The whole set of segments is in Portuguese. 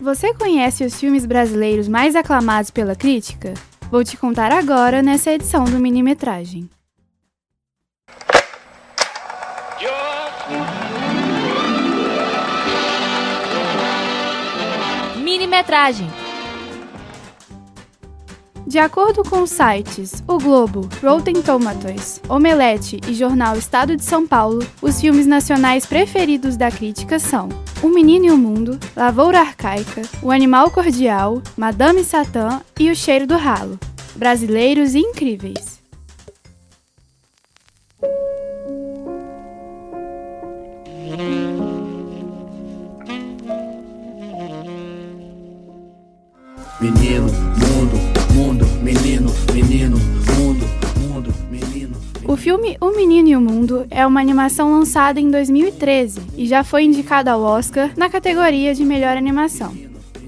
Você conhece os filmes brasileiros mais aclamados pela crítica? Vou te contar agora nessa edição do Minimetragem. Minimetragem de acordo com os sites O Globo, Rotten Tomatoes, Omelete e Jornal Estado de São Paulo, os filmes nacionais preferidos da crítica são O Menino e o Mundo, Lavoura Arcaica, O Animal Cordial, Madame Satã e O Cheiro do Ralo. Brasileiros incríveis. Menino, mundo, mundo, menino, menino. O filme O Menino e o Mundo é uma animação lançada em 2013 e já foi indicado ao Oscar na categoria de melhor animação.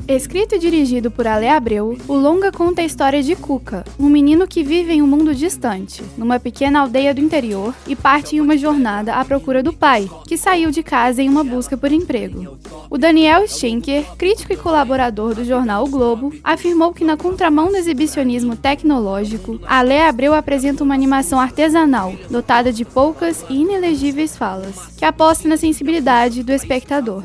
Escrito e dirigido por Ale Abreu, o longa conta a história de Cuca, um menino que vive em um mundo distante, numa pequena aldeia do interior, e parte em uma jornada à procura do pai, que saiu de casa em uma busca por emprego. O Daniel Schenker, crítico e colaborador do jornal o Globo, afirmou que na contramão do exibicionismo tecnológico, Ale Abreu apresenta uma animação artesanal, dotada de poucas e inelegíveis falas, que aposta na sensibilidade do espectador.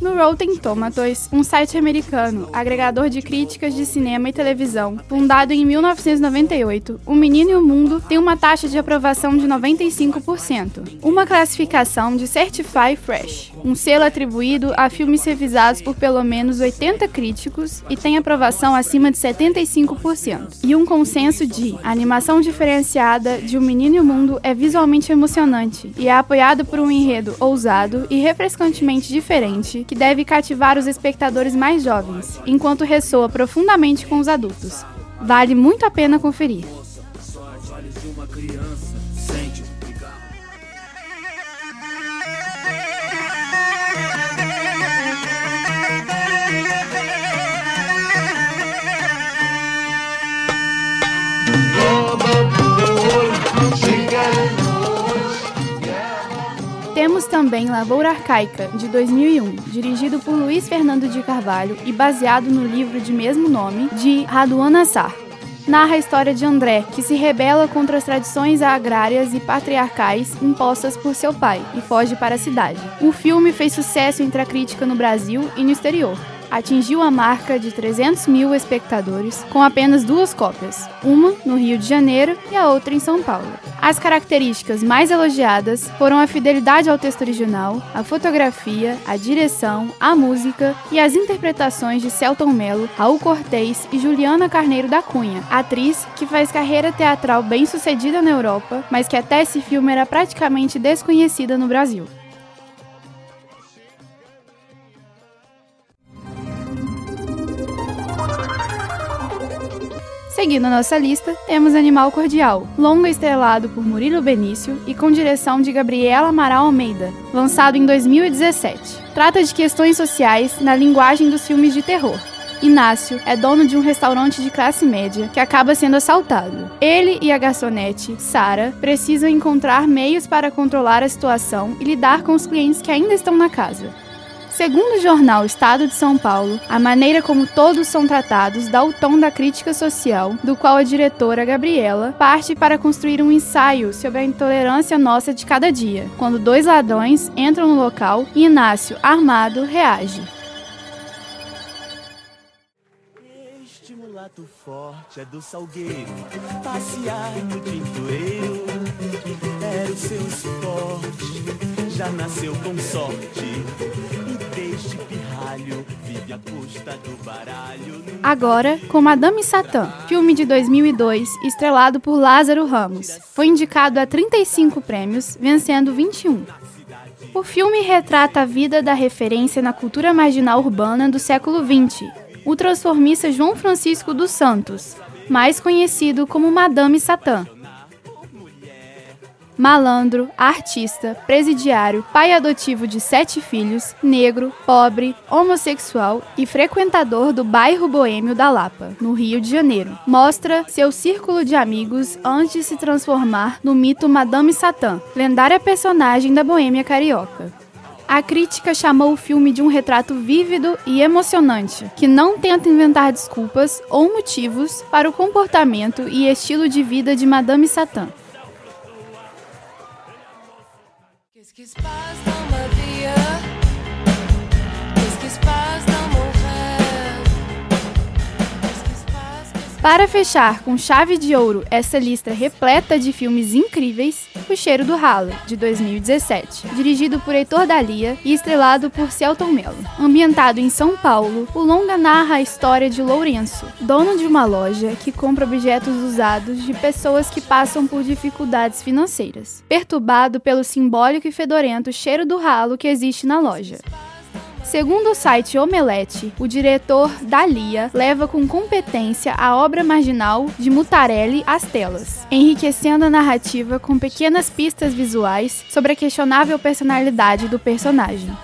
No Rotten Tomatoes, um site americano, agregador de críticas de cinema e televisão, fundado em 1998, O Menino e o Mundo tem uma taxa de aprovação de 95%, uma classificação de Certify Fresh, um selo atribuído a filmes revisados por pelo menos 80 críticos e tem aprovação acima de 75%, e um consenso de a animação diferenciada de O Menino e o Mundo é visualmente emocionante e é apoiado por um enredo ousado e refrescantemente diferente que deve cativar os espectadores mais jovens, enquanto ressoa profundamente com os adultos. Vale muito a pena conferir. Temos também Lavoura Arcaica, de 2001, dirigido por Luiz Fernando de Carvalho e baseado no livro de mesmo nome de Raduan Assar. Narra a história de André, que se rebela contra as tradições agrárias e patriarcais impostas por seu pai e foge para a cidade. O filme fez sucesso entre a crítica no Brasil e no exterior, atingiu a marca de 300 mil espectadores com apenas duas cópias, uma no Rio de Janeiro e a outra em São Paulo. As características mais elogiadas foram a fidelidade ao texto original, a fotografia, a direção, a música e as interpretações de Celton Mello, Raul Cortez e Juliana Carneiro da Cunha, atriz que faz carreira teatral bem sucedida na Europa, mas que até esse filme era praticamente desconhecida no Brasil. Seguindo nossa lista, temos Animal Cordial, longa estrelado por Murilo Benício e com direção de Gabriela Amaral Almeida, lançado em 2017. Trata de questões sociais na linguagem dos filmes de terror. Inácio é dono de um restaurante de classe média que acaba sendo assaltado. Ele e a garçonete, Sara, precisam encontrar meios para controlar a situação e lidar com os clientes que ainda estão na casa. Segundo o jornal Estado de São Paulo, a maneira como todos são tratados dá o tom da crítica social, do qual a diretora Gabriela parte para construir um ensaio sobre a intolerância nossa de cada dia, quando dois ladrões entram no local e Inácio, armado, reage. Mulato forte é do salgueiro, passear no tintoreiro era o seu esporte, já nasceu com sorte Agora, com Madame Satã, filme de 2002, estrelado por Lázaro Ramos. Foi indicado a 35 prêmios, vencendo 21. O filme retrata a vida da referência na cultura marginal urbana do século XX, o transformista João Francisco dos Santos, mais conhecido como Madame Satã, malandro, artista, presidiário, pai adotivo de sete filhos, negro, pobre, homossexual e frequentador do bairro boêmio da Lapa, no Rio de Janeiro. Mostra seu círculo de amigos antes de se transformar no mito Madame Satã, lendária personagem da boêmia carioca. A crítica chamou o filme de um retrato vívido e emocionante, que não tenta inventar desculpas ou motivos para o comportamento e estilo de vida de Madame Satã. It's buzzed. Para fechar com chave de ouro essa lista repleta de filmes incríveis, O Cheiro do Ralo, de 2017, dirigido por Heitor Dalia e estrelado por Celton Mello. Ambientado em São Paulo, o longa narra a história de Lourenço, dono de uma loja que compra objetos usados de pessoas que passam por dificuldades financeiras, perturbado pelo simbólico e fedorento cheiro do ralo que existe na loja. Segundo o site Omelete, o diretor Dalia leva com competência a obra marginal de Mutarelli às telas, enriquecendo a narrativa com pequenas pistas visuais sobre a questionável personalidade do personagem.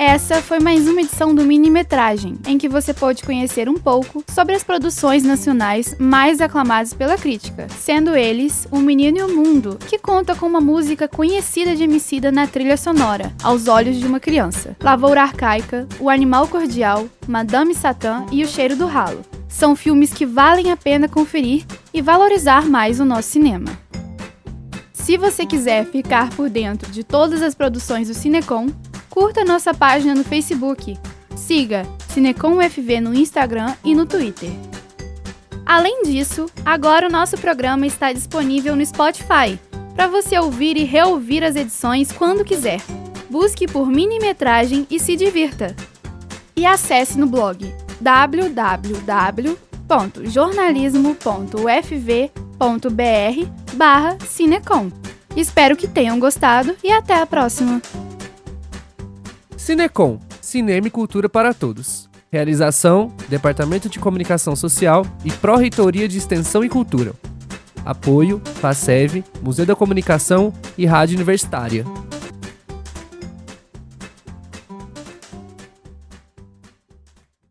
Essa foi mais uma edição do Mini Metragem, em que você pôde conhecer um pouco sobre as produções nacionais mais aclamadas pela crítica, sendo eles O Menino e o Mundo, que conta com uma música conhecida de Emicida na trilha sonora, aos olhos de uma criança, Lavoura Arcaica, O Animal Cordial, Madame Satã e O Cheiro do Ralo. São filmes que valem a pena conferir e valorizar mais o nosso cinema. Se você quiser ficar por dentro de todas as produções do Cinecom, curta nossa página no Facebook. Siga Cinecom UFV no Instagram e no Twitter. Além disso, agora o nosso programa está disponível no Spotify, para você ouvir e reouvir as edições quando quiser. Busque por minimetragem e se divirta. E acesse no blog www.jornalismo.ufv.br Cinecom. Espero que tenham gostado e até a próxima! Cinecom, Cinema e Cultura para Todos. Realização: Departamento de Comunicação Social e Pró-Reitoria de Extensão e Cultura. Apoio: FACEV, Museu da Comunicação e Rádio Universitária.